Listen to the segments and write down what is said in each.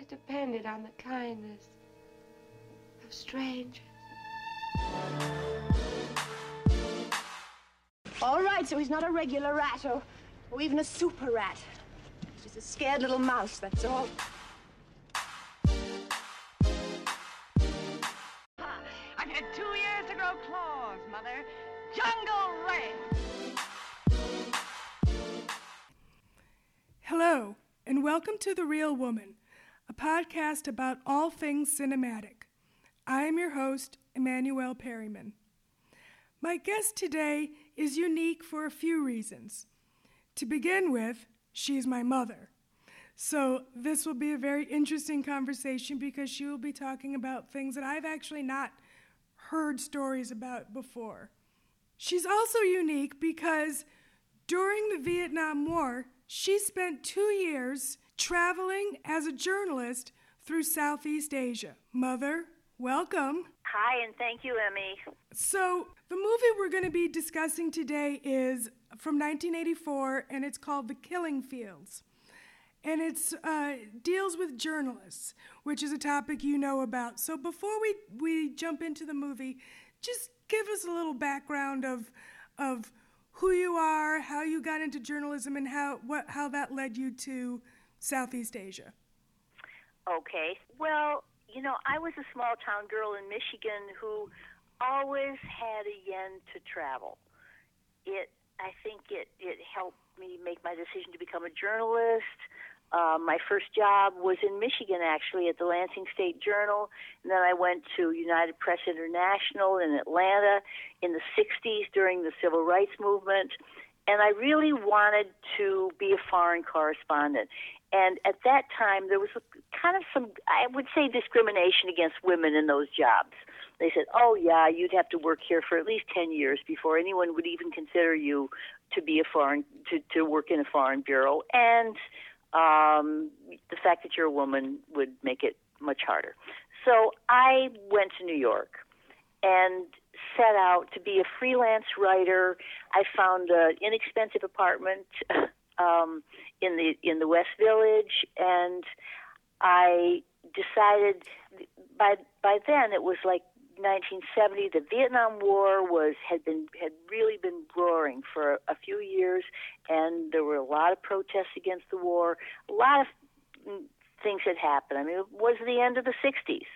always depended on the kindness of strangers. All right, so he's not a regular rat or, or even a super rat. He's just a scared little mouse, that's all. I've had two years to grow claws, Mother. Jungle Ray. Hello, and welcome to The Real Woman, a podcast about all things cinematic. I am your host, Emmanuel Perryman. My guest today is unique for a few reasons. To begin with, she's my mother. So, this will be a very interesting conversation because she will be talking about things that I've actually not heard stories about before. She's also unique because during the Vietnam War, she spent two years traveling as a journalist through Southeast Asia. Mother, welcome. Hi, and thank you, Emmy. So, the movie we're going to be discussing today is from 1984, and it's called The Killing Fields. And it uh, deals with journalists, which is a topic you know about. So, before we, we jump into the movie, just give us a little background of, of who you are, how you got into journalism, and how, what, how that led you to Southeast Asia. Okay. Well, you know, I was a small town girl in Michigan who always had a yen to travel. It, I think it, it helped me make my decision to become a journalist. Uh, my first job was in Michigan, actually, at the Lansing State Journal. And then I went to United Press International in Atlanta in the 60s during the Civil Rights Movement. And I really wanted to be a foreign correspondent. And at that time, there was kind of some, I would say, discrimination against women in those jobs. They said, oh, yeah, you'd have to work here for at least 10 years before anyone would even consider you to be a foreign, to, to work in a foreign bureau. And um, the fact that you're a woman would make it much harder. So I went to New York and set out to be a freelance writer. I found an inexpensive apartment um, in the in the West Village, and I decided by by then it was like 1970. The Vietnam War was had been had really been roaring for a few years, and there were a lot of protests against the war. A lot of things had happened. I mean, it was the end of the 60s.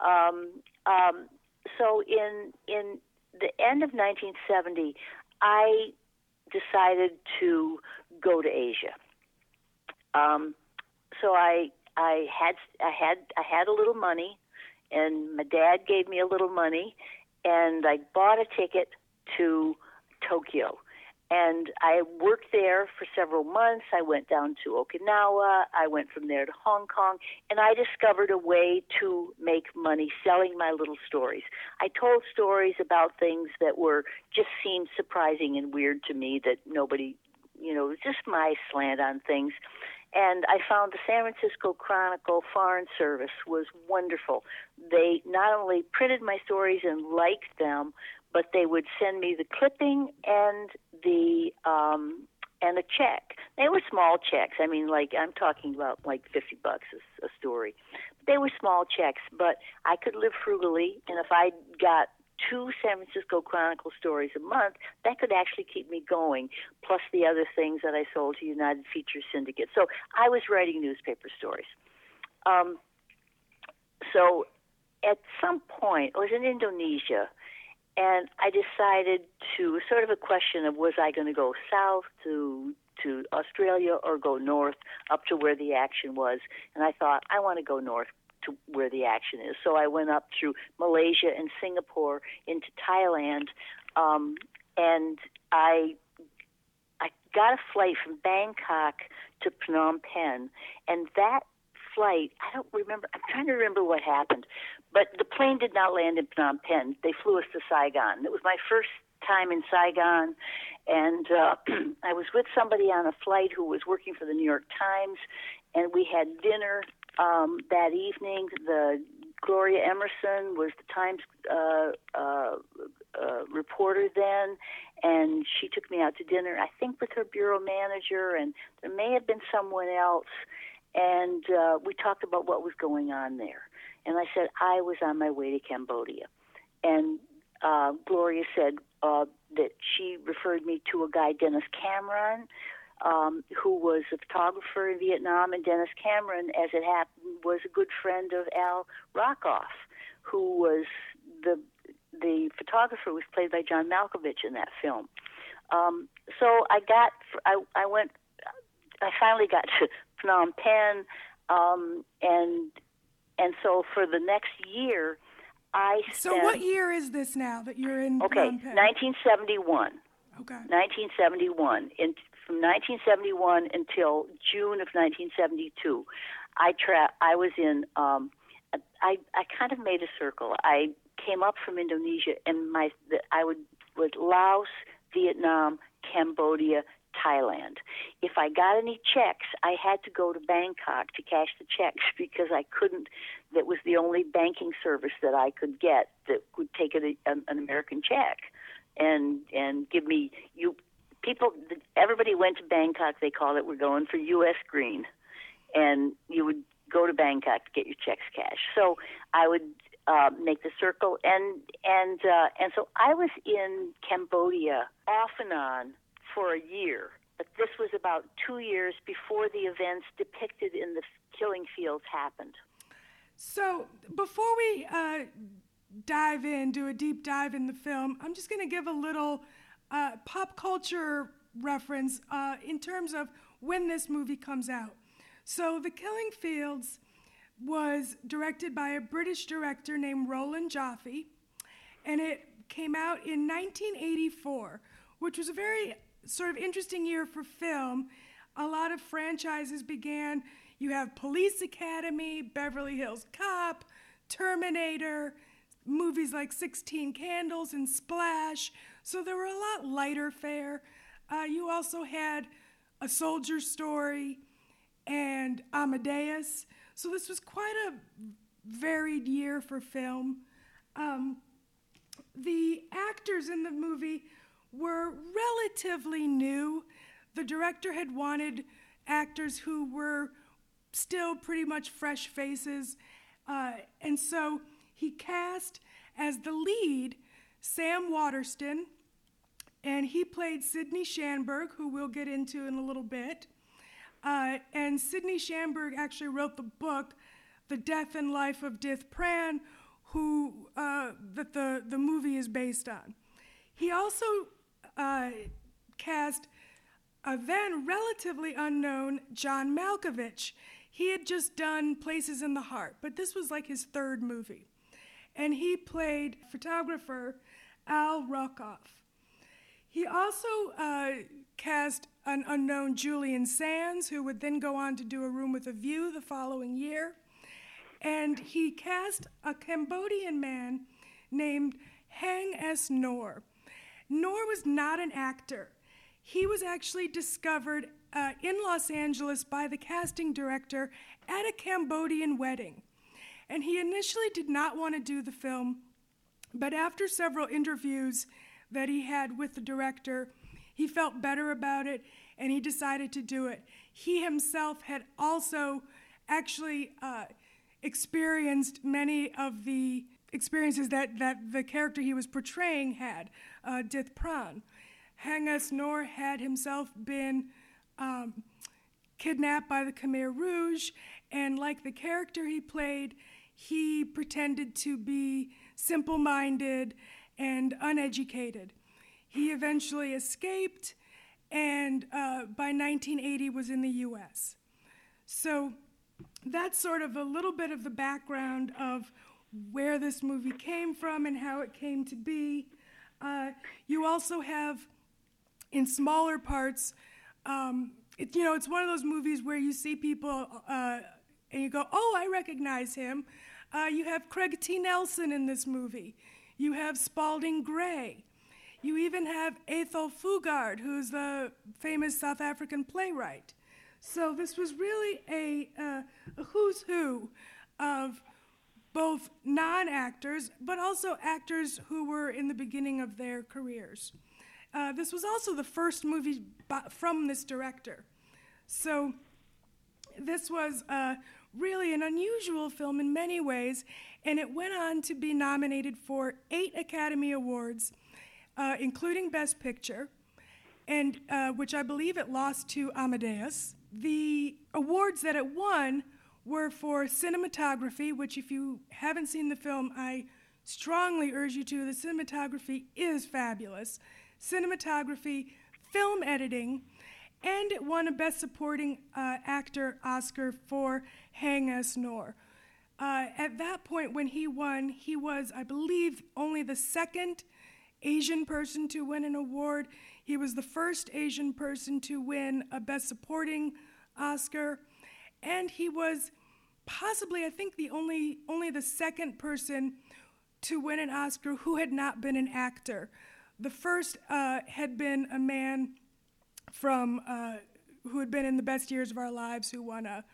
Um, um, so in in the end of 1970, I decided to go to Asia. Um, so I I had I had I had a little money and my dad gave me a little money, and I bought a ticket to Tokyo. And I worked there for several months. I went down to Okinawa. I went from there to Hong Kong. And I discovered a way to make money selling my little stories. I told stories about things that were just seemed surprising and weird to me that nobody, you know, just my slant on things. And I found the San Francisco Chronicle Foreign Service was wonderful. They not only printed my stories and liked them, but they would send me the clipping and the um, and a check. They were small checks. I mean, like I'm talking about like fifty bucks a, a story. They were small checks, but I could live frugally, and if I got two San Francisco Chronicle stories a month, that could actually keep me going, plus the other things that I sold to United Feature Syndicate. So I was writing newspaper stories. Um, so at some point, I was in Indonesia, and I decided to sort of a question of was I going to go south to to Australia or go north up to where the action was, and I thought I want to go north to where the action is. So I went up through Malaysia and Singapore into Thailand, um, and I I got a flight from Bangkok to Phnom Penh, and that flight I don't remember. I'm trying to remember what happened, but the plane did not land in Phnom Penh. They flew us to Saigon. It was my first time in Saigon, and uh, I was with somebody on a flight who was working for the New York Times, and we had dinner um, that evening. The Gloria Emerson was the Times uh, uh, uh, reporter then, and she took me out to dinner. I think with her bureau manager, and there may have been someone else. and uh, we talked about what was going on there. And I said I was on my way to Cambodia, and uh, Gloria said uh, that she referred me to a guy, Dennis Cameron, um, who was a photographer in Vietnam, and Dennis Cameron, as it happened, was a good friend of Al Rockoff, who was the the photographer was played by John Malkovich in that film. Um, so I got, I, I went, I finally got to Phnom Penh, um, and and so for the next year, I spent. So what year is this now that you're in? Okay, Phnom Penh? 1971. Okay. 1971. In from 1971 until June of 1972, I tra- I was in. Um, I I kind of made a circle. I came up from Indonesia, and my I would would Laos, Vietnam, Cambodia, Thailand. If I got any checks, I had to go to Bangkok to cash the checks because I couldn't. That was the only banking service that I could get that would take an, an American check and and give me you people. Everybody went to Bangkok. They called it. We're going for U.S. green, and you would go to Bangkok to get your checks cashed. So I would uh, make the circle, and and uh, and so I was in Cambodia off and on for a year. But this was about two years before the events depicted in the killing fields happened. So before we uh, dive in, do a deep dive in the film, I'm just going to give a little uh, pop culture reference uh, in terms of when this movie comes out. So, The Killing Fields was directed by a British director named Roland Joffe, and it came out in 1984, which was a very sort of interesting year for film. A lot of franchises began. You have Police Academy, Beverly Hills Cop, Terminator, movies like 16 Candles and Splash. So there were a lot lighter fare. Uh, you also had A Soldier Story and Amadeus. So this was quite a varied year for film. Um, the actors in the movie were relatively new. The director had wanted actors who were still pretty much fresh faces, uh, and so he cast as the lead Sam Waterston, and he played Sidney Schanberg, who we'll get into in a little bit. Uh, and Sidney Schanberg actually wrote the book, The Death and Life of Dith Pran, who uh, that the, the movie is based on. He also uh, cast a then relatively unknown John Malkovich. He had just done Places in the Heart, but this was like his third movie. And he played photographer Al Rockoff. He also uh, cast an unknown Julian Sands, who would then go on to do A Room with a View the following year. And he cast a Cambodian man named Haing S. Ngor. Ngor was not an actor. He was actually discovered uh, in Los Angeles by the casting director at a Cambodian wedding. And he initially did not want to do the film, but after several interviews that he had with the director, he felt better about it and he decided to do it. He himself had also actually uh, experienced many of the experiences that, that the character he was portraying had, uh, Dith Pran. Haing S. Had himself been um, kidnapped by the Khmer Rouge, and like the character he played, he pretended to be simple minded and uneducated. He eventually escaped and uh, by 1980 was in the US. So that's sort of a little bit of the background of where this movie came from and how it came to be. Uh, you also have, in smaller parts, um, it, you know, it's one of those movies where you see people uh, and you go, oh, I recognize him. Uh, you have Craig T. Nelson in this movie. You have Spalding Gray. You even have Athol Fugard, who's the famous South African playwright. So this was really a, uh, a who's who of both non actors, but also actors who were in the beginning of their careers. Uh, this was also the first movie from this director. So this was uh, really an unusual film in many ways, and it went on to be nominated for eight Academy Awards, uh, including Best Picture, and uh, which I believe it lost to Amadeus. The awards that it won were for cinematography, which, if you haven't seen the film, I strongly urge you to. The cinematography is fabulous. Cinematography, film editing, and it won a Best Supporting uh, Actor Oscar for Haing S. Ngor Uh, at that point, when he won, he was, I believe, only the second Asian person to win an award. He was the first Asian person to win a Best Supporting Oscar, and he was possibly, I think, the only only the second person to win an Oscar who had not been an actor. The first uh, had been a man from uh, who had been in the best years of our lives, who won a,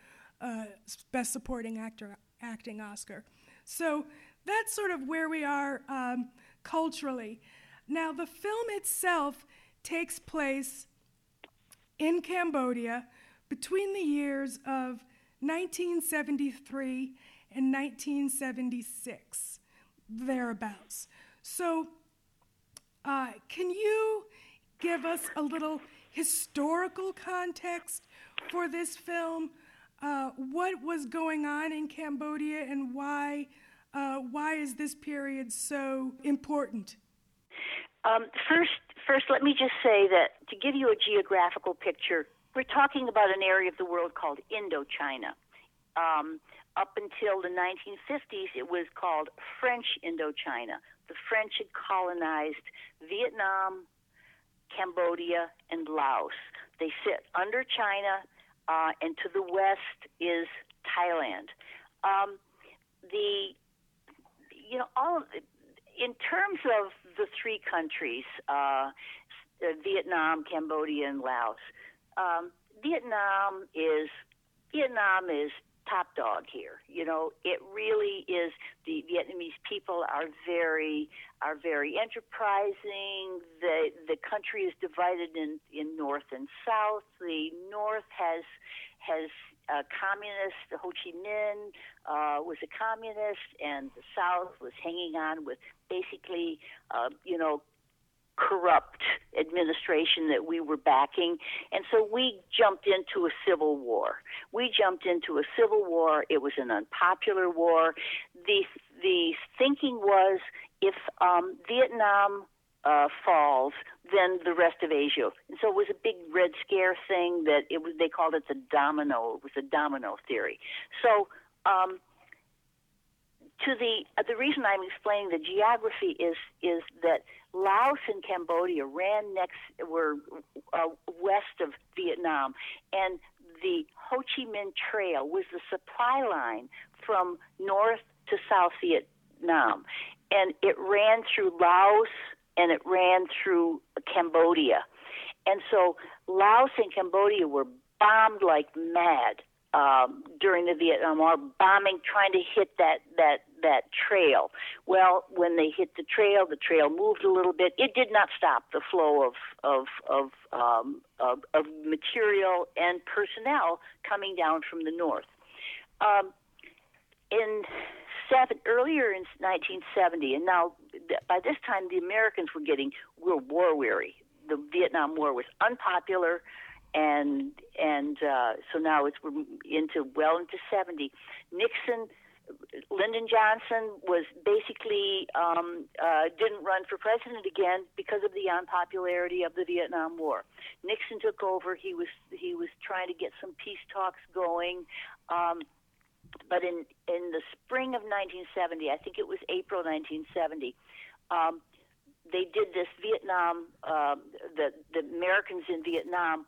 a Best Supporting Actor acting Oscar. So that's sort of where we are um, culturally. Now, the film itself takes place in Cambodia between the years of 1973 and 1976, thereabouts. So, uh, can you give us a little historical context for this film? Uh, what was going on in Cambodia and why, uh, why is this period so important? Um, first, first, let me just say that to give you a geographical picture, we're talking about an area of the world called Indochina. Um, up until the 1950s, it was called French Indochina. The French had colonized Vietnam, Cambodia, and Laos. They sit under China, uh, and to the west is Thailand. Um, the you know all in terms of the three countries, uh, Vietnam, Cambodia, and Laos. Um, Vietnam is Vietnam is top dog here. You know, it really is. The Vietnamese people are very are very enterprising. The the country is divided in in north and south. The north has has a communist. Ho Chi Minh uh, was a communist, and the South was hanging on with basically, uh, you know, corrupt administration that we were backing. And so we jumped into a civil war. We jumped into a civil war. It was an unpopular war. The, the thinking was if um, Vietnam uh, falls, then the rest of Asia. And so it was a big Red Scare thing that it was. They called it the domino. It was a domino theory. So um, to the uh, the reason I'm explaining the geography is is that Laos and Cambodia ran next were uh, west of Vietnam, and the Ho Chi Minh Trail was the supply line from north to South Vietnam, and it ran through Laos and it ran through Cambodia, and so Laos and Cambodia were bombed like mad um, during the Vietnam War, bombing, trying to hit that that that trail. Well, when they hit the trail, the trail moved a little bit. It did not stop the flow of of of um, of, of material and personnel coming down from the north. Um, in seven earlier in 1970, and now by this time the Americans were getting were war weary. The Vietnam War was unpopular and and uh, so now it's into well into 70. Nixon, Lyndon Johnson was basically um, uh, didn't run for president again because of the unpopularity of the Vietnam War. Nixon took over. He was he was trying to get some peace talks going. Um, but in in the spring of 1970, I think it was April 1970, um, they did this Vietnam. Uh, the the Americans in Vietnam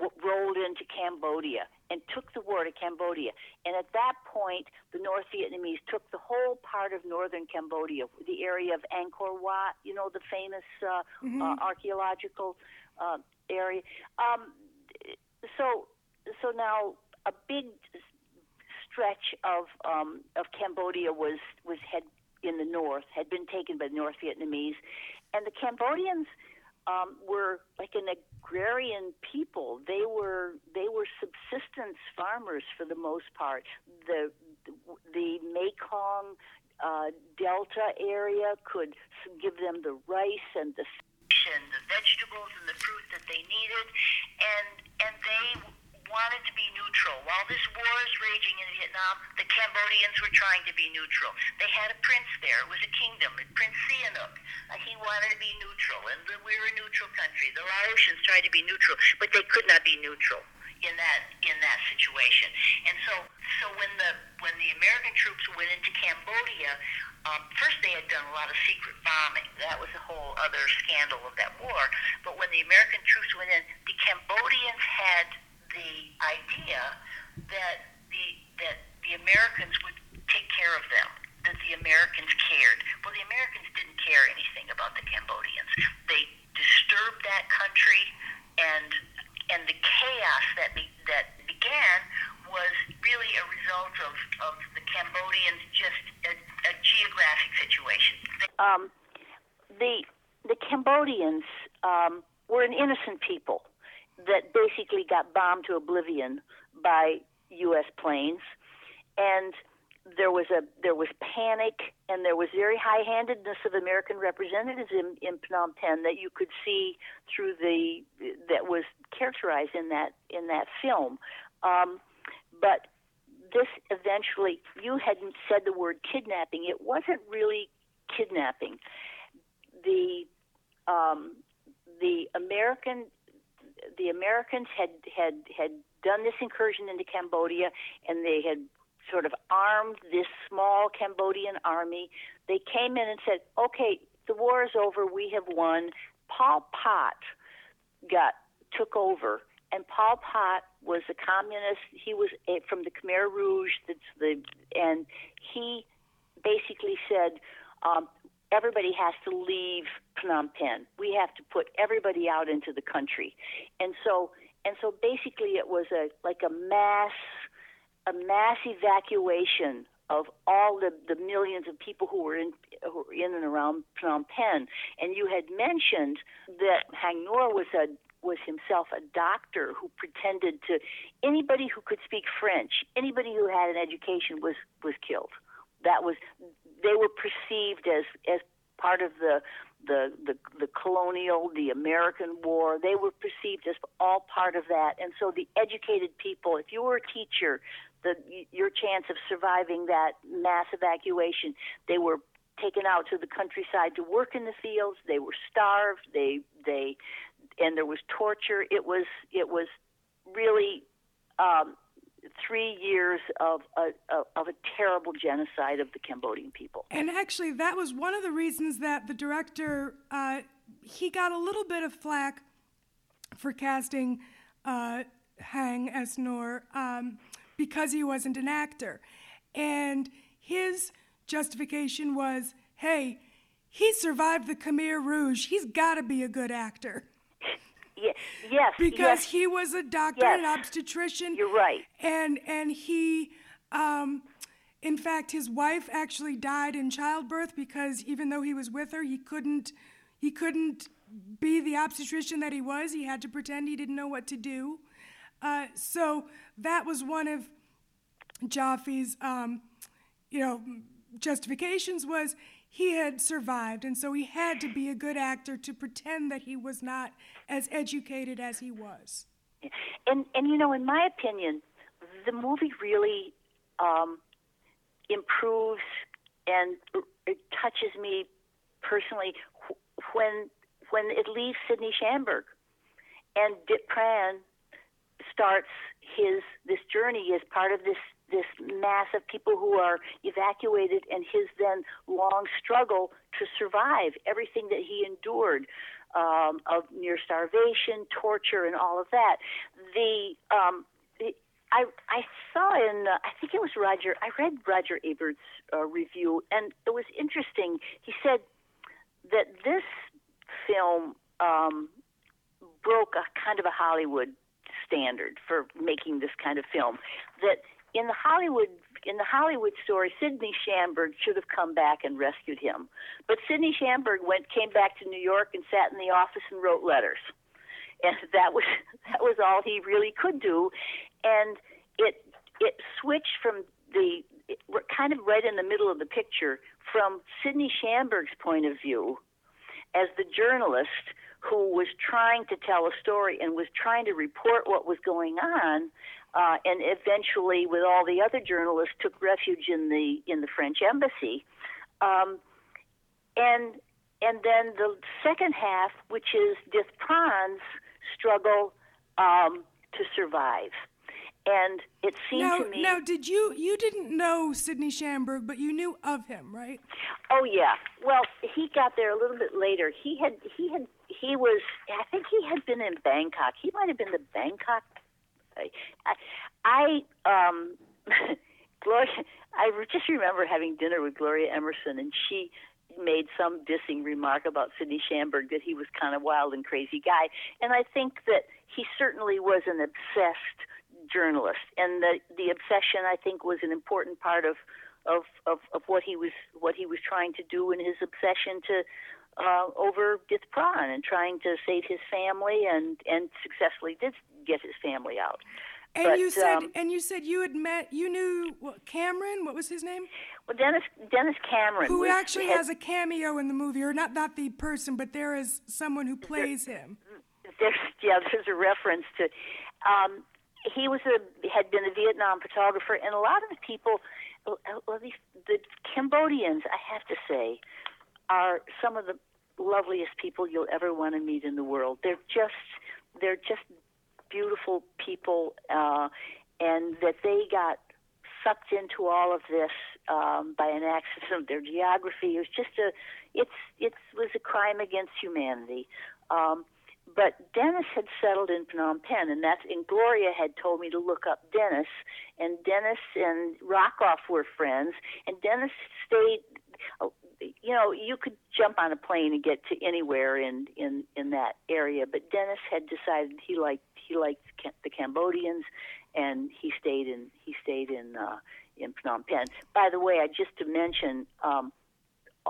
rolled into Cambodia and took the war to Cambodia. And at that point, the North Vietnamese took the whole part of northern Cambodia, the area of Angkor Wat, you know, the famous uh, mm-hmm. uh, archaeological uh, area. Um, so, so now a big stretch of um, of Cambodia was was had in the north had been taken by the North Vietnamese, and the Cambodians um, were like an agrarian people. They were they were subsistence farmers for the most part. The the Mekong uh, Delta area could give them the rice and the and the vegetables and the fruit that they needed, and and they wanted to be neutral. While this war is in Vietnam, the Cambodians were trying to be neutral. They had a prince there. It was a kingdom, Prince Sihanouk. Uh, he wanted to be neutral, and we were a neutral country. The Laotians tried to be neutral, but they could not be neutral in that in that situation. And so so when the when the American troops went into Cambodia, um, first they had done a lot of secret bombing. That was a whole other scandal of that war. But when the American troops went in, the Cambodians had the idea that the that the Americans would take care of them, that the Americans cared. Well, the Americans didn't care anything about the Cambodians. They disturbed that country, and and the chaos that be, that began was really a result of, of the Cambodians just a, a geographic situation. Um, the the Cambodians um, were an innocent people that basically got bombed to oblivion by U.S. planes, and there was a there was panic and there was very high-handedness of American representatives in, in Phnom Penh that you could see through the that was characterized in that in that film. Um, but this eventually, you hadn't said the word kidnapping. It wasn't really kidnapping. The um, the American the Americans had had had done this incursion into Cambodia, and they had sort of armed this small Cambodian army. They came in and said, "Okay, the war is over. We have won." Pol Pot got took over, and Pol Pot was a communist. He was a, from the Khmer Rouge. That's the and he basically said, um, everybody has to leave Phnom Penh. We have to put everybody out into the country, and so and so basically it was a like a mass a mass evacuation of all the, the millions of people who were in who were in and around Phnom Penh. And you had mentioned that Haing Ngor was a was himself a doctor who pretended to anybody who could speak French, anybody who had an education was was killed. That was they were perceived as as part of the the, the the colonial, the American war. They were perceived as all part of that, and so the educated people. If you were a teacher, the your chance of surviving that mass evacuation, they were taken out to the countryside to work in the fields. They were starved. They they and there was torture. It was it was really um, three years of a, of a terrible genocide of the Cambodian people. And actually, that was one of the reasons that the director uh, he got a little bit of flack for casting uh, Haing S. Ngor um, because he wasn't an actor, and his justification was, "Hey, he survived the Khmer Rouge. He's got to be a good actor." Yes. Because yes. he was a doctor yes. and obstetrician. You're right. And and he um in fact his wife actually died in childbirth because even though he was with her, he couldn't he couldn't be the obstetrician that he was. He had to pretend he didn't know what to do. Uh, so that was one of Joffe's, um, you know, justifications was he had survived, and so he had to be a good actor to pretend that he was not as educated as he was. And and you know, in my opinion, the movie really um, improves and it touches me personally when when it leaves Sidney Schanberg and Dith Pran starts his this journey as part of this this mass of people who are evacuated and his then long struggle to survive everything that he endured um, of near starvation, torture, and all of that. The, um, I I saw in uh, I think it was Roger. I read Roger Ebert's uh, review, and it was interesting. He said that this film um, broke a kind of a Hollywood standard for making this kind of film. That in the Hollywood in the Hollywood story, Sidney Schanberg should have come back and rescued him, but Sidney Schanberg went came back to New York and sat in the office and wrote letters, and that was that was all he really could do, and it it switched from the it, kind of right in the middle of the picture from Sidney Schanberg's point of view as the journalist who was trying to tell a story and was trying to report what was going on uh, and eventually with all the other journalists took refuge in the in the French embassy um, and and then the second half which is Dith Pran's struggle um, to survive and it seemed now, to me. Now, did you you didn't know Sidney Schanberg, but you knew of him, right? Oh yeah. Well, he got there a little bit later. He had he had he was. I think he had been in Bangkok. He might have been the Bangkok. I, I um, Gloria. I just remember having dinner with Gloria Emerson, and she made some dissing remark about Sidney Schanberg that he was kind of wild and crazy guy, and I think that he certainly was an obsessed journalist, and the the obsession I think was an important part of of of, of what he was what he was trying to do in his obsession to uh, over Dith Pran and trying to save his family and and successfully did get his family out. And But, you said, um, and you said you had met, you knew what, Cameron. What was his name? Well, Dennis Dennis Cameron, Who was, actually had, has a cameo in the movie, or not not the person, but there is someone who plays him. there's yeah there's a reference to um he was a had been a Vietnam photographer and a lot of the people well these the Cambodians I have to say are some of the loveliest people you'll ever want to meet in the world they're just they're just beautiful people uh and that they got sucked into all of this um, by an accident of their geography. It was just a, it's it was a crime against humanity. Um, but Dennis had settled in Phnom Penh, and that's and Gloria had told me to look up Dennis, and Dennis and Rockoff were friends, and Dennis stayed. oh, You know, you could jump on a plane and get to anywhere in in in that area, but Dennis had decided he liked he liked the Cambodians, and he stayed in he stayed in uh, in Phnom Penh. By the way, I just to mention, um,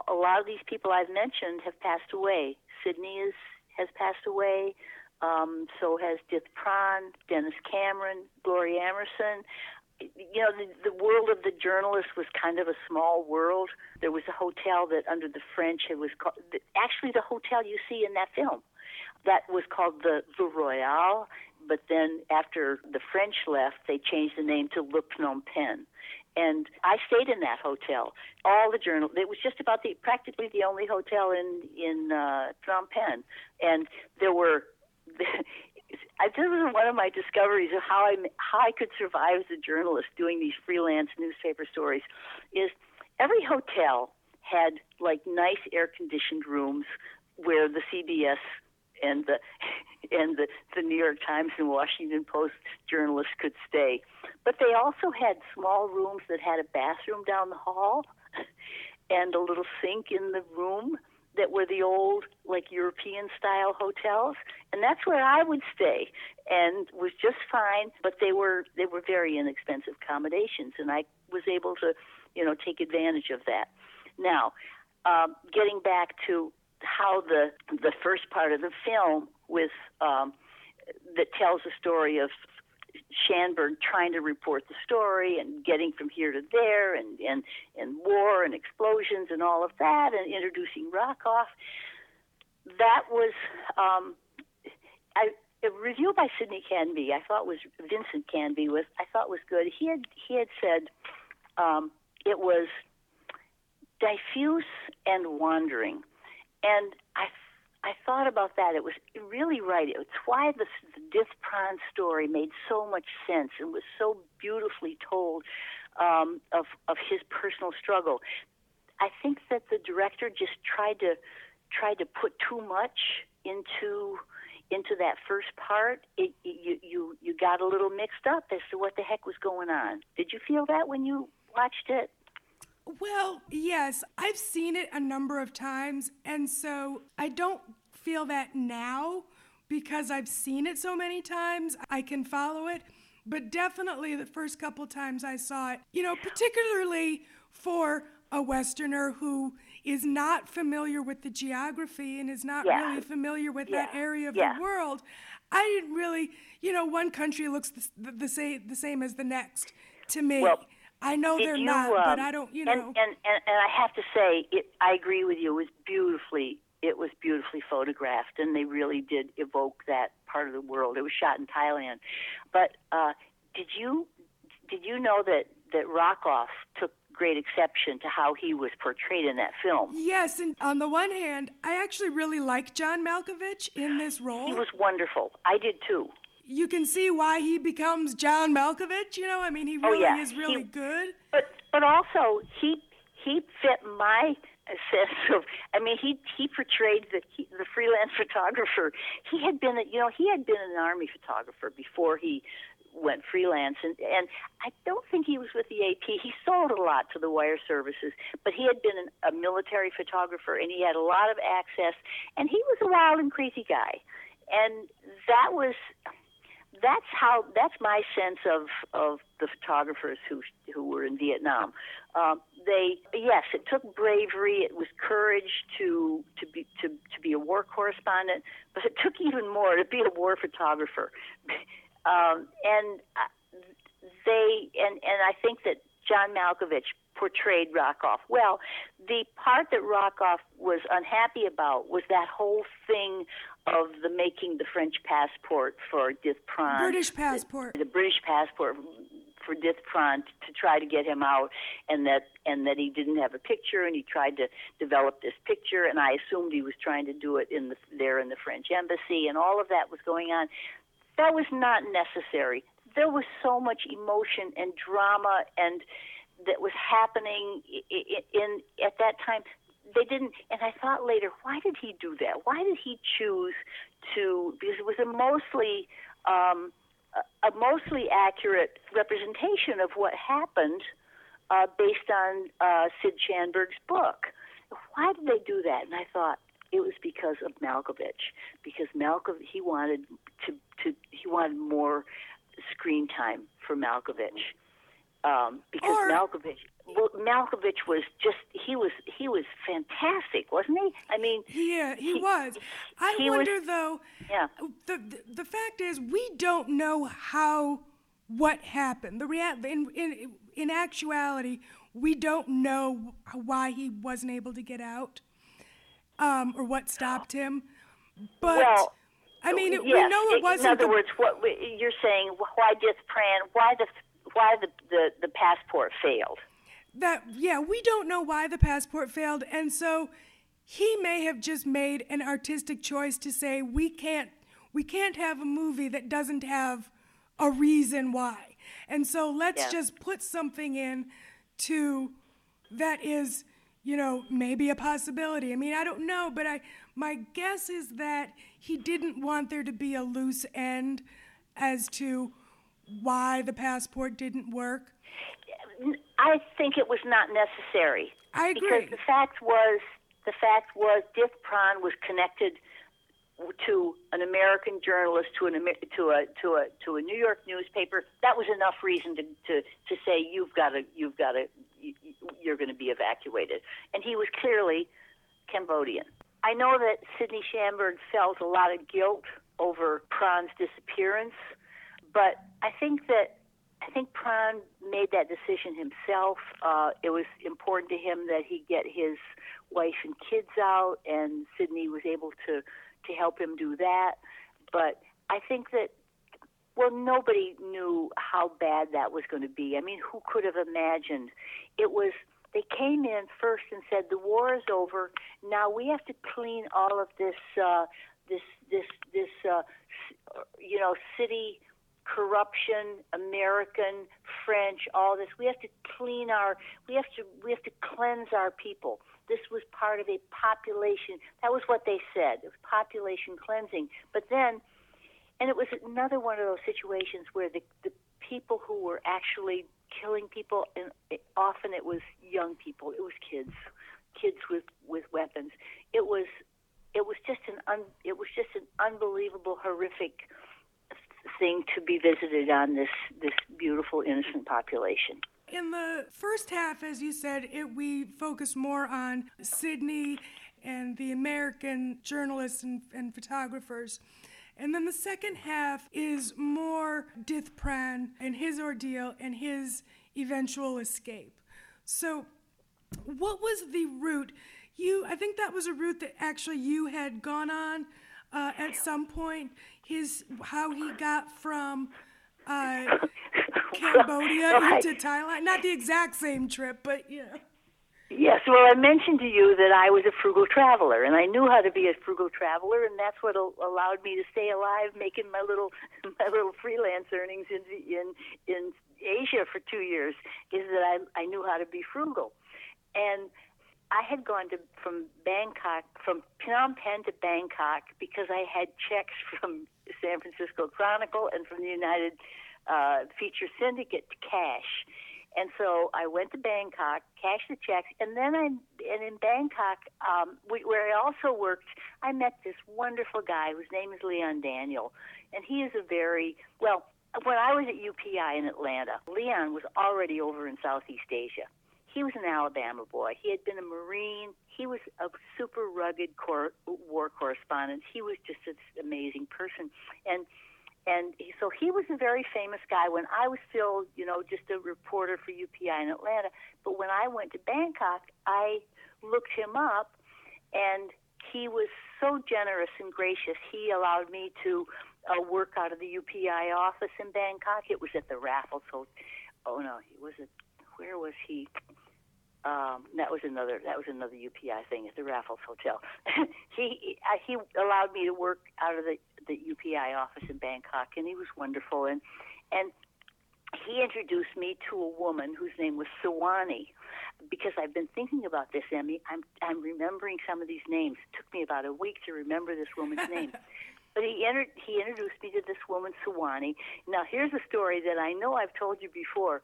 a lot of these people I've mentioned have passed away. Sydney is has passed away. Um, so has Dith Pran, Dennis Cameron, Gloria Emerson. You know, the, the world of the journalist was kind of a small world. There was a hotel that, under the French, it was called. Actually, the hotel you see in that film, that was called the Le Royal. But then, after the French left, they changed the name to Le Phnom Penh and I stayed in that hotel. All the journal it was just about the practically the only hotel in in uh, Phnom Penh, and there were. I, this was one of my discoveries of how I how I could survive as a journalist doing these freelance newspaper stories. Is every hotel had like nice air conditioned rooms where the CBS and the and the, the New York Times and Washington Post journalists could stay. But they also had small rooms that had a bathroom down the hall and a little sink in the room that were the old like European style hotels and that's where I would stay and was just fine but they were they were very inexpensive accommodations and I was able to you know take advantage of that now um, getting back to how the the first part of the film with um, that tells the story of Schanberg trying to report the story and getting from here to there and and and war and explosions and all of that and introducing Rockoff. That was um, I, a review by Sidney Canby. I thought was Vincent Canby was I thought was good. He had he had said um, it was diffuse and wandering, and I I thought about that. It was really right. It's why the, Dith Pran story made so much sense and was so beautifully told um, of of his personal struggle. I think that the director just tried to tried to put too much into into that first part. It, you you you got a little mixed up as to what the heck was going on. Did you feel that when you watched it? Well, yes, I've seen it a number of times, and so I don't feel that now because I've seen it so many times. I can follow it. but definitely the first couple times I saw it, you know, particularly for a Westerner who is not familiar with the geography and is not Yeah. really familiar with that area of Yeah. the world. I didn't really, you know, one country looks the, the, the same the same as the next to me. Well, I know Did they're you, not, but um, I don't, you and, know. And, and and I have to say, it. I agree with you. It was beautifully. It was beautifully photographed, and they really did evoke that part of the world. It was shot in Thailand, but uh, did you did you know that that Rockoff took great exception to how he was portrayed in that film? Yes, and on the one hand, I actually really like John Malkovich in this role. He was wonderful. I did too. You can see why he becomes John Malkovich. You know, I mean, he Oh, really yeah. is really He- good. But but also he he fit my sense of. I mean, he he portrayed the he, the freelance photographer. He had been a, you know he had been an army photographer before he went freelance and and I don't think he was with the AP. He sold a lot to the wire services, but he had been an, a military photographer and he had a lot of access and he was a wild and crazy guy. And that was that's how that's my sense of of the photographers who who were in Vietnam. Um, they yes, it took bravery, it was courage to to be to to be a war correspondent, but it took even more to be a war photographer. Um, and uh, they and and I think that John Malkovich portrayed Rockoff well. The part that Rockoff was unhappy about was that whole thing of the making the French passport for Dith Pran British passport. the British passport for Dith Pran to try to get him out, and that and that he didn't have a picture, and he tried to develop this picture, and I assumed he was trying to do it in the there in the French embassy, and all of that was going on. That was not necessary. There was so much emotion and drama and that was happening i- i- in at that time they didn't and i thought later why did he do that? Why did he choose to because it was a mostly um a, mostly accurate representation of what happened uh based on uh sid Schanberg's book. Why did they do that? And i thought it was because of malkovich because malkovich he wanted to to he wanted more screen time for malkovich um, because Or- Malkovich, well, Malkovich was just he was he was fantastic, wasn't he? I mean, Yeah, he, He- was. I he was- wonder though. yeah, The, the the fact is, we don't know how what happened. The rea- in in in actuality, we don't know why he wasn't able to get out, um, or what stopped him. But well, I mean, it, yes, we know it wasn't. In other the- words, what we- you're saying, why Dith Pran, why the why the, the the passport failed? That yeah we don't know why the passport failed and so he may have just made an artistic choice to say we can't we can't have a movie that doesn't have a reason why. And so let's Yeah. just put something in to that is you know maybe a possibility. I mean i don't know but i my guess is that he didn't want there to be a loose end as to why the passport didn't work I think it was not necessary. I agree. Because the fact was, the fact was, Dith Pran was connected to an American journalist, to an to a to a to a New York newspaper. That was enough reason to to, to say you've got to you've got to you, you're going to be evacuated. And he was clearly Cambodian. I know that Sidney Schanberg felt a lot of guilt over Pran's disappearance, but I think that I think Pran made that decision himself. Uh, it was important to him that he get his wife and kids out, and Sydney was able to to help him do that. But I think that well, nobody knew how bad that was going to be. I mean, who could have imagined? It was. They came in first and said the war is over. Now we have to clean all of this, uh, this, this, this, uh, you know, city corruption, American, French, all this. We have to clean our. We have to. We have to cleanse our people. This was part of a population. That was what they said. It was population cleansing. But then, and it was another one of those situations where the the people who were actually killing people, and often it was young people. It was kids, kids with with weapons. It was. It was just an un, it was just an unbelievable, horrific thing to be visited on this this beautiful innocent population. In the first half, as you said, it, we focus more on Sydney and the American journalists and, and photographers. And then the second half is more Dith Pran and his ordeal and his eventual escape. So, what was the route? You, I think that was a route that actually you had gone on uh, at some point. His how he got from uh, Cambodia right. into Thailand. Not the exact same trip, but know. Yes, well, I mentioned to you that I was a frugal traveler, and I knew how to be a frugal traveler, and that's what al- allowed me to stay alive, making my little my little freelance earnings in in in Asia for two years. Is that I I knew how to be frugal, and I had gone to from Bangkok from Phnom Penh to Bangkok because I had checks from San Francisco Chronicle and from the United uh, Feature Syndicate to cash. And so I went to Bangkok, cashed the checks, and then I and in Bangkok, um, we, where I also worked, I met this wonderful guy whose name is Leon Daniel, and he is a very well. When I was at UPI in Atlanta, Leon was already over in Southeast Asia. He was an Alabama boy. He had been a Marine. He was a super rugged cor- war correspondent. He was just an amazing person, and and he, so he was a very famous guy when I was still, you know, just a reporter for UPI in Atlanta. But when I went to Bangkok, I looked him up, and he was so generous and gracious. He allowed me to uh, work out of the UPI office in Bangkok. It was at the Raffles Hotel. Oh no, he was at where was he? Um, that was another that was another UPI thing at the Raffles Hotel. he uh, he allowed me to work out of the the UPI office in Bangkok, and he was wonderful. And and he introduced me to a woman whose name was Sawani. Because I've been thinking about this, Emmy, I'm I'm remembering some of these names. It took me about a week to remember this woman's name. But he entered, he introduced me to this woman, Sawani. Now here's a story that I know I've told you before,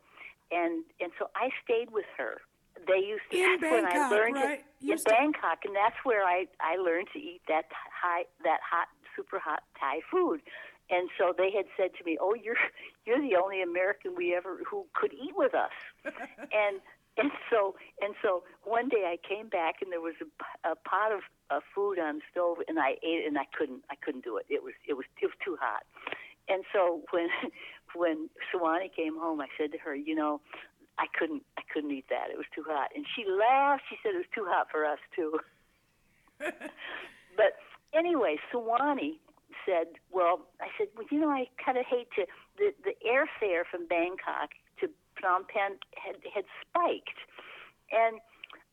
and and so I stayed with her they used to In when I learned right? to, in to- Bangkok, and that's where I I learned to eat that high that hot super hot Thai food. And so they had said to me, "Oh, you're you're the only American we ever who could eat with us." and and so and so one day I came back and there was a, a pot of, of food on the stove and I ate it and I couldn't I couldn't do it. It was it was it was too hot. And so when when Sawani came home, I said to her, you know, I couldn't I couldn't eat that. It was too hot. And she laughed. She said it was too hot for us too. but anyway, Sawani said, "Well, I said, well, you know, I kind of hate to the the airfare from Bangkok to Phnom Penh had had spiked, and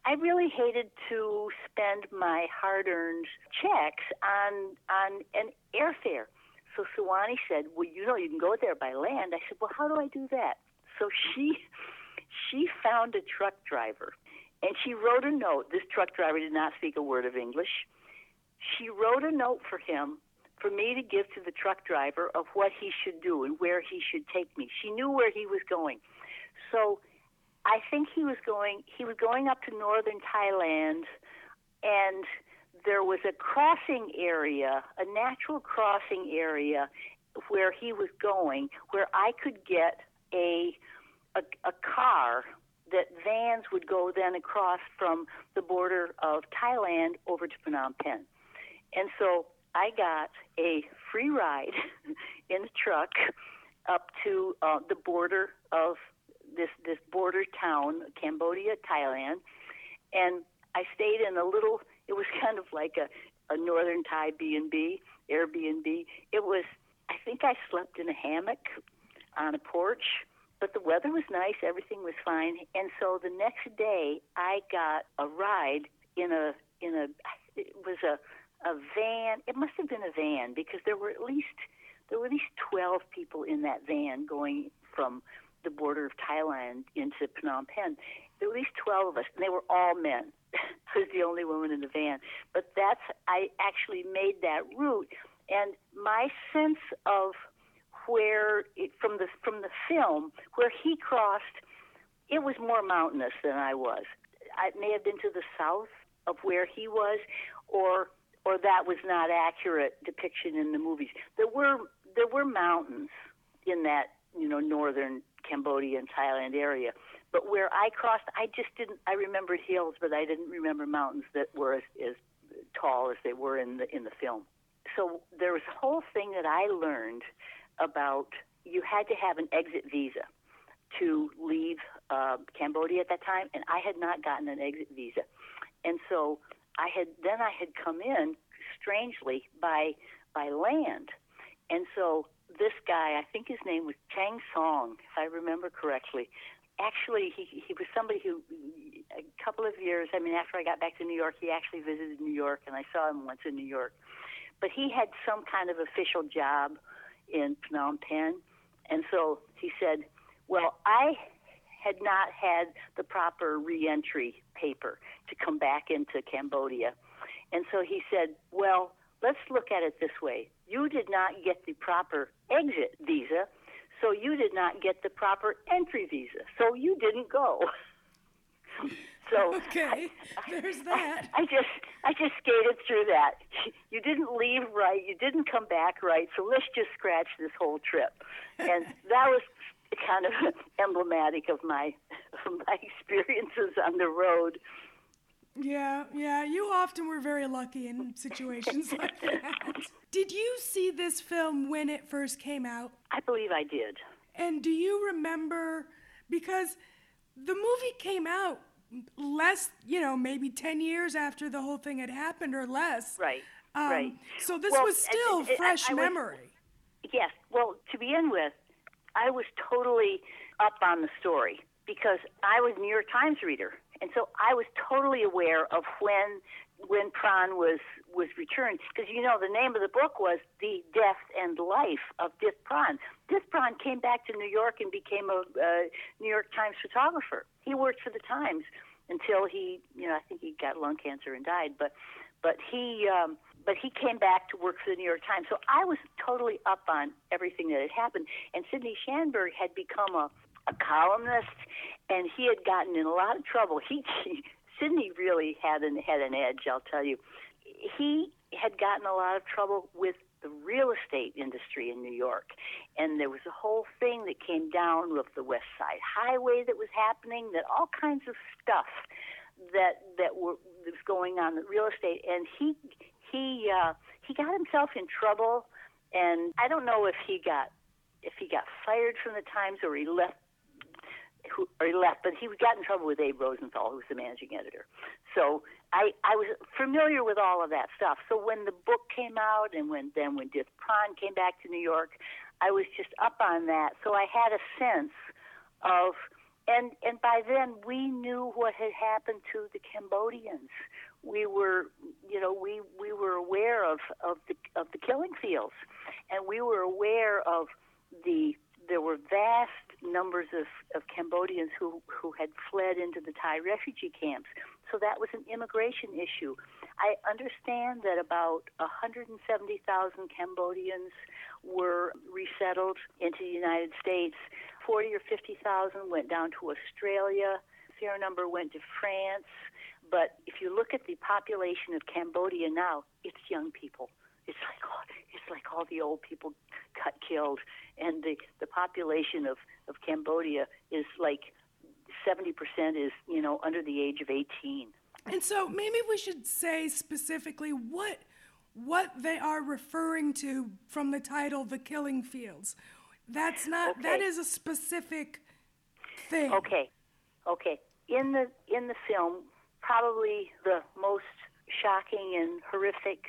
I really hated to spend my hard-earned checks on on an airfare." So Suwani said, "Well, you know, you can go there by land." I said, "Well, how do I do that?" So she she found a truck driver and she wrote a note. This truck driver did not speak a word of English. She wrote a note for him for me to give to the truck driver of what he should do and where he should take me. She knew where he was going. So I think he was going he was going up to northern Thailand and there was a crossing area, a natural crossing area where he was going where I could get a a, a car that vans would go then across from the border of Thailand over to Phnom Penh. And so I got a free ride in a truck up to uh, the border of this this border town, Cambodia, Thailand, and I stayed in a little. It was kind of like a a northern Thai B and B, Airbnb. It was. I think I slept in a hammock on a porch, but the weather was nice. Everything was fine, and so the next day I got a ride in a in a. It was a a van. It must have been a van because there were at least there were at least twelve people in that van going from the border of Thailand into Phnom Penh. There were at least twelve of us, and they were all men. I was the only woman in the van. But that's I actually made that route, and my sense of where it, from the from the film where he crossed, it was more mountainous than I was. I may have been to the south of where he was, or or that was not accurate depiction in the movies. There were there were mountains in that you know northern Cambodia and Thailand area. But where I crossed, I just didn't. I remembered hills, but I didn't remember mountains that were as, as tall as they were in the in the film. So there was a whole thing that I learned about. You had to have an exit visa to leave uh, Cambodia at that time, and I had not gotten an exit visa, and so I had then I had come in strangely by by land, and so this guy, I think his name was Chang Song, if I remember correctly. Actually, he he was somebody who a couple of years. I mean, after I got back to New York, he actually visited New York, and I saw him once in New York. But he had some kind of official job in Phnom Penh, and so he said, "Well, I had not had the proper reentry paper to come back into Cambodia," and so he said, "Well." Let's look at it this way. You did not get the proper exit visa, so you did not get the proper entry visa, so you didn't go. So okay, there's that. I, I just I just skated through that. You didn't leave right. You didn't come back right. So let's just scratch this whole trip. And that was kind of emblematic of my of my experiences on the road. Yeah, yeah. You often were very lucky in situations like that. Did you see this film when it first came out? I believe I did. And do you remember because the movie came out less, you know, maybe 10 years after the whole thing had happened or less. Right. Um, right. So this Well, was still it- it- fresh I- I was- memory. Yes. Well, to begin with, I was totally up on the story because I was a New York Times reader, and so I was totally aware of when when Pran was was returned. Because you know the name of the book was The Death and Life of Dith Pran. Dith Pran came back to New York and became a uh, New York Times photographer. He worked for the Times until he, you know, I think he got lung cancer and died. But but he um, but he came back to work for the New York Times. So I was totally up on everything that had happened. And Sidney Schanberg had become a, a columnist, and he had gotten in a lot of trouble. He, he Sidney really had an had an edge, I'll tell you. He had gotten a lot of trouble with the real estate industry in New York, and there was a whole thing that came down with the West Side Highway that was happening, that all kinds of stuff that that were that was going on with real estate, and he he uh, he got himself in trouble, and I don't know if he got if he got fired from the Times or he left who, or he left, but he got in trouble with Abe Rosenthal, who was the managing editor. So I, I was familiar with all of that stuff. So when the book came out, and when then when Dith Pran came back to New York, I was just up on that. So I had a sense of, and and by then we knew what had happened to the Cambodians. We were, you know, we we were aware of of the of the killing fields, and we were aware of the there were vast numbers of, of Cambodians who, who had fled into the Thai refugee camps. So that was an immigration issue. I understand that about 170,000 Cambodians were resettled into the United States. 40 or 50,000 went down to Australia. Fair number went to France. But if you look at the population of Cambodia now, it's young people. It's like all, it's like all the old people got killed, and the the population of of Cambodia is like seventy percent is you know under the age of eighteen. And so maybe we should say specifically what what they are referring to from the title The Killing Fields. That's not that Okay. is a specific thing. Okay, okay. In the in the film, probably the most shocking and horrific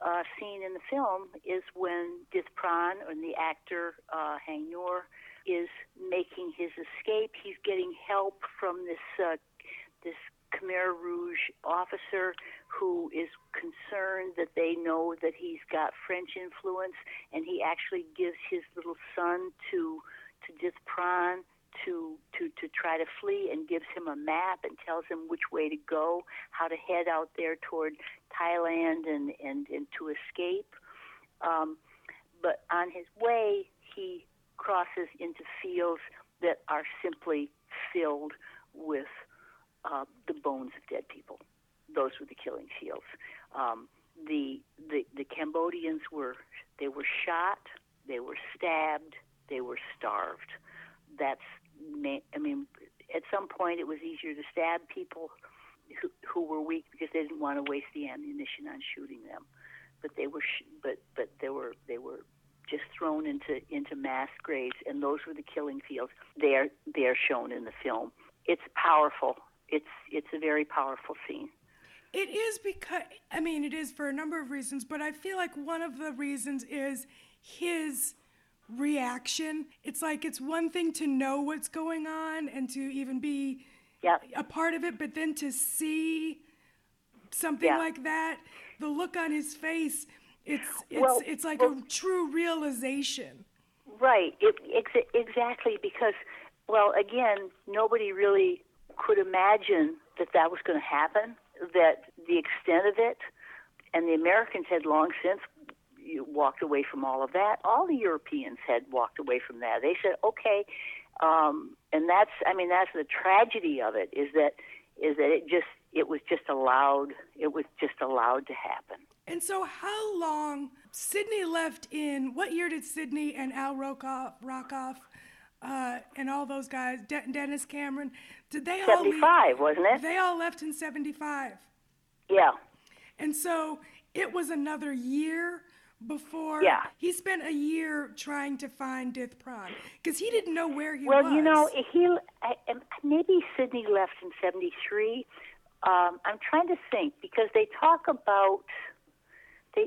uh, scene in the film is when Dith Pran, and the actor uh, Haing Ngor, is making his escape. He's getting help from this uh, this Khmer Rouge officer who is concerned that they know that he's got French influence, and he actually gives his little son to to Dith Pran to to to try to flee and gives him a map and tells him which way to go, how to head out there toward Thailand and and, and to escape. Um, but on his way, he crosses into fields that are simply filled with uh, the bones of dead people. Those were the killing fields. Um, the, the the Cambodians were they were shot, they were stabbed, they were starved. That's I mean, at some point it was easier to stab people who, who were weak because they didn't want to waste the ammunition on shooting them. But they were, sh- but but they were they were just thrown into into mass graves, and those were the killing fields. They are they are shown in the film. It's powerful. It's it's a very powerful scene. It is because, I mean, it is for a number of reasons, but I feel like one of the reasons is his reaction. It's like it's one thing to know what's going on and to even be Yep. a part of it, but then to see something Yeah. like that, the look on his face, it's it's Well, it's like well- a true realization. Right. It, ex- exactly because, well, again, nobody really could imagine that that was going to happen. That the extent of it, and the Americans had long since walked away from all of that. All the Europeans had walked away from that. They said, okay, um, and that's, I mean, that's the tragedy of it is that is that it just it was just allowed it was just allowed to happen. And so, how long Sidney left in? What year did Sidney and Al Rockoff, Rockoff uh, and all those guys, De- Dennis Cameron, did they all leave? 75, wasn't it? They all left in '75, Yeah. and so it was another year before. Yeah. He spent a year trying to find Dith Pran because he didn't know where he Well, was. Well, you know, he I, maybe Sidney left in '73. Um, I'm trying to think because they talk about they.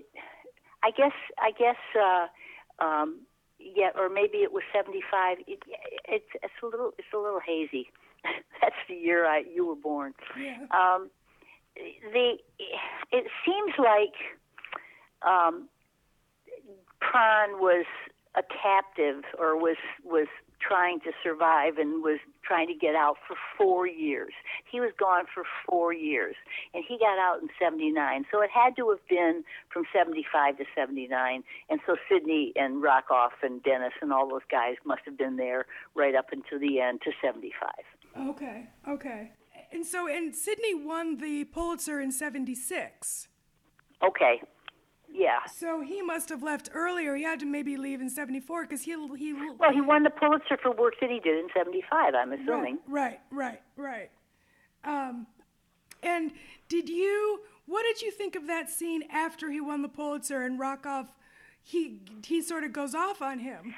I guess I guess uh, um, yeah, or maybe it was '75. It, it's it's a little it's a little hazy. That's the year I you were born. Yeah. Um, the it seems like um, Pran was a captive or was was trying to survive and was trying to get out for four years. He was gone for four years, and he got out in '79. So it had to have been from '75 to '79. And so Sidney and Rockoff and Dennis and all those guys must have been there right up until the end to '75. Okay. Okay. And so, and Sidney won the Pulitzer in '76. Okay, yeah. So he must have left earlier. He had to maybe leave in '74 because he he. Well, he won the Pulitzer for work that he did in '75. I'm assuming. Right, right, right, right. Um, and did you? What did you think of that scene after he won the Pulitzer and Rockoff? He he sort of goes off on him.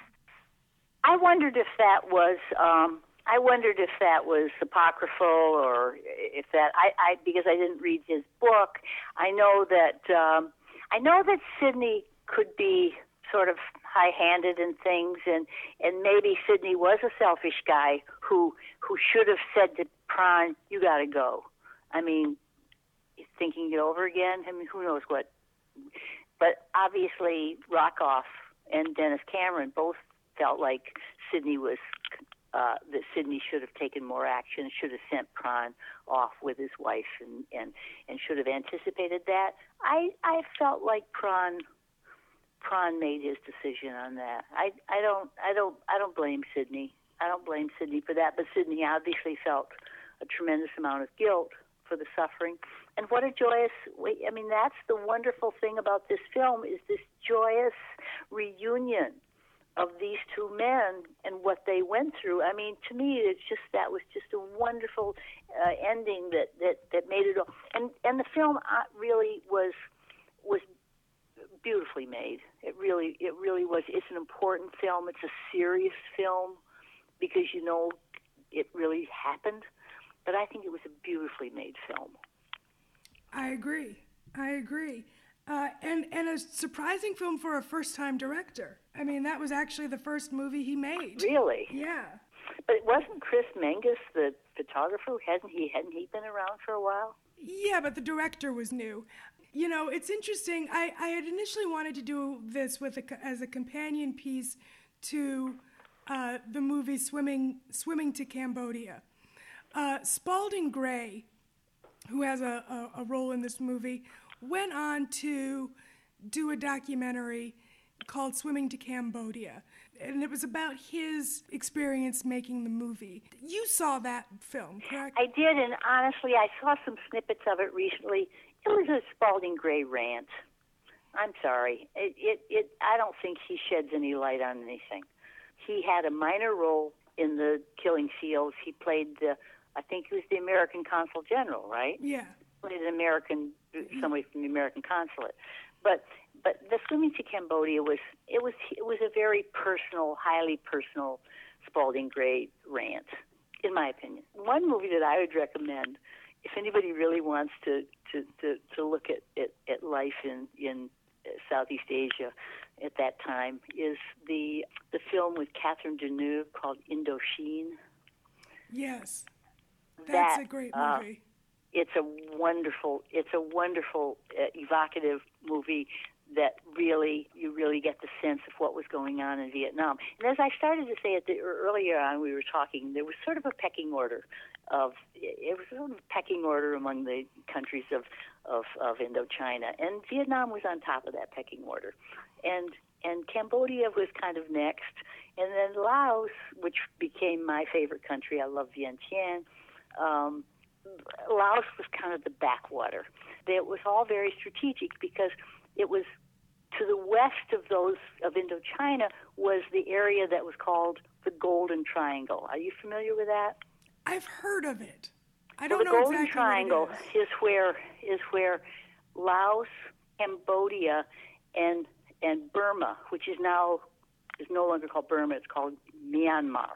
I wondered if that was. Um, I wondered if that was apocryphal or if that I, I because I didn't read his book. I know that um, I know that Sidney could be sort of high-handed in things, and and maybe Sidney was a selfish guy who who should have said to Pran, "You got to go." I mean, thinking it over again. I mean, who knows what? But obviously, Rockoff and Dennis Cameron both felt like Sidney was uh, that Sidney should have taken more action, should have sent Pran off with his wife, and and and should have anticipated that. I I felt like Pran Pran made his decision on that. I I don't I don't I don't blame Sidney. I don't blame Sidney for that, but Sidney obviously felt a tremendous amount of guilt for the suffering. And what a joyous I mean that's the wonderful thing about this film is this joyous reunion of these two men and what they went through. I mean, to me, it's just that was just a wonderful uh, ending that that that made it all. And and the film uh, really was was beautifully made. It really it really was. It's an important film. It's a serious film because you know it really happened. But I think it was a beautifully made film. I agree. I agree. Uh, and and a surprising film for a first-time director. I mean, that was actually the first movie he made. Really? Yeah. But wasn't Chris Menges the photographer? Hadn't he hadn't he been around for a while? Yeah, but the director was new. You know, it's interesting. I, I had initially wanted to do this with a, as a companion piece to uh, the movie Swimming Swimming to Cambodia. Uh, Spalding Gray, who has a, a, a role in this movie, went on to do a documentary called Swimming to Cambodia. And it was about his experience making the movie. You saw that film, correct? I did, and honestly, I saw some snippets of it recently. It was a Spalding Gray rant. I'm sorry. It, it, it, I don't think he sheds any light on anything. He had a minor role in the killing fields. He played the, I think he was the American consul general, right? Yeah. He Played an American, mm-hmm. somebody from the American consulate. But, but the swimming to Cambodia was, it was, it was a very personal, highly personal Spalding Gray rant, in my opinion. One movie that I would recommend, if anybody really wants to, to, to, to look at, at, at life in, in Southeast Asia at that time is the the film with Catherine Deneuve called Indochine. Yes, that's That, a great uh, movie. It's a wonderful it's a wonderful uh, evocative movie that really you really get the sense of what was going on in Vietnam. And as I started to say at the earlier on we were talking, there was sort of a pecking order of it was sort of a pecking order among the countries of of, of Indochina, and Vietnam was on top of that pecking order, and and Cambodia was kind of next, and then Laos, which became my favorite country. I love Vientiane. Um, Laos was kind of the backwater. It was all very strategic because it was to the west of those of Indochina was the area that was called the Golden Triangle. Are you familiar with that? I've heard of it. I don't the know Golden exactly Triangle is. is where is where Laos, Cambodia, and and Burma, which is now is no longer called Burma, it's called Myanmar,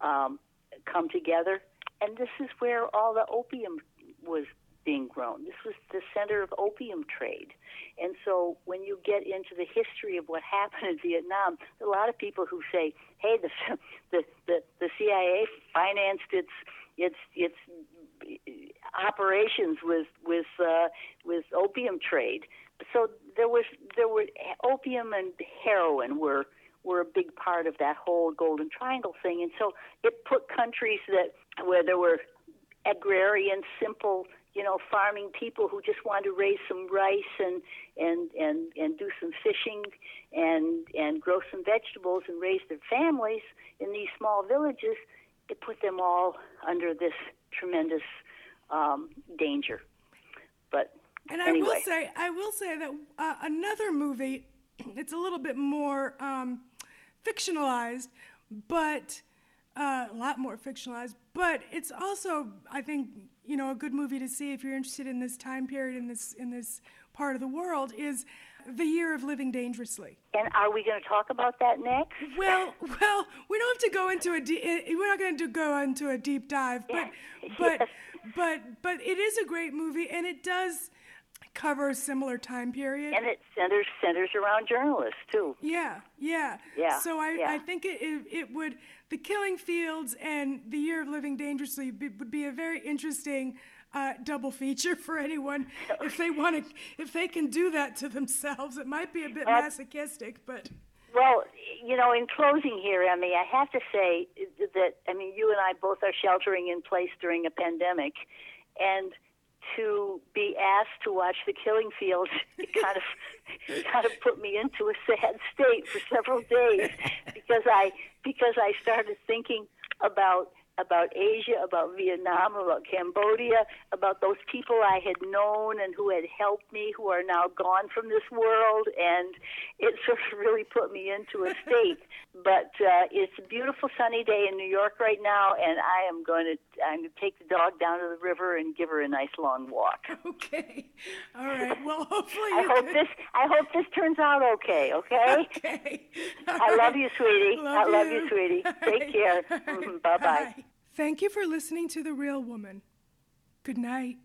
um, come together, and this is where all the opium was being grown. This was the center of opium trade, and so when you get into the history of what happened in Vietnam, a lot of people who say, "Hey, the the the, the CIA financed its its its operations with with uh, with opium trade. So there was there were opium and heroin were were a big part of that whole Golden Triangle thing, and so it put countries that where there were agrarian, simple, you know, farming people who just wanted to raise some rice and and and and do some fishing and and grow some vegetables and raise their families in these small villages. It put them all under this tremendous um, danger. But And I will say, I will say that uh, another movie, it's a little bit more um, fictionalized, but uh, a lot more fictionalized. But it's also, I think, you know, a good movie to see if you're interested in this time period in this in this part of the world is The Year of Living Dangerously. and are we going to talk about that next? Well, well, we don't have to go into a deep. Eh, we're not going to go into a deep dive, but, but, Yes. but, but it is a great movie, and it does cover a similar time period. And it centers centers around journalists too. yeah, yeah, Yeah, So I, yeah. I think it, it, it would the Killing Fields and The Year of Living Dangerously be, would be a very interesting. Uh, double feature for anyone if they want to if they can do that to themselves it might be a bit Ab- masochistic but Well, you know, in closing here, Emmy, I have to say that I mean, you and I both are sheltering in place during a pandemic, and to be asked to watch The Killing Fields it kind of kind of put me into a sad state for several days because I because I started thinking about about Asia, about Vietnam, about Cambodia, about those people I had known and who had helped me, who are now gone from this world, and it sort of really put me into a state. but uh, it's a beautiful sunny day in New York right now, and I am going to I'm going to take the dog down to the river and give her a nice long walk. okay all right well hopefully I hope this I hope this turns out okay. Okay. Okay. I love you, sweetie. Love I love you. you, sweetie. All Take right. care. Right. Bye bye. Thank you for listening to The Real Woman. Good night.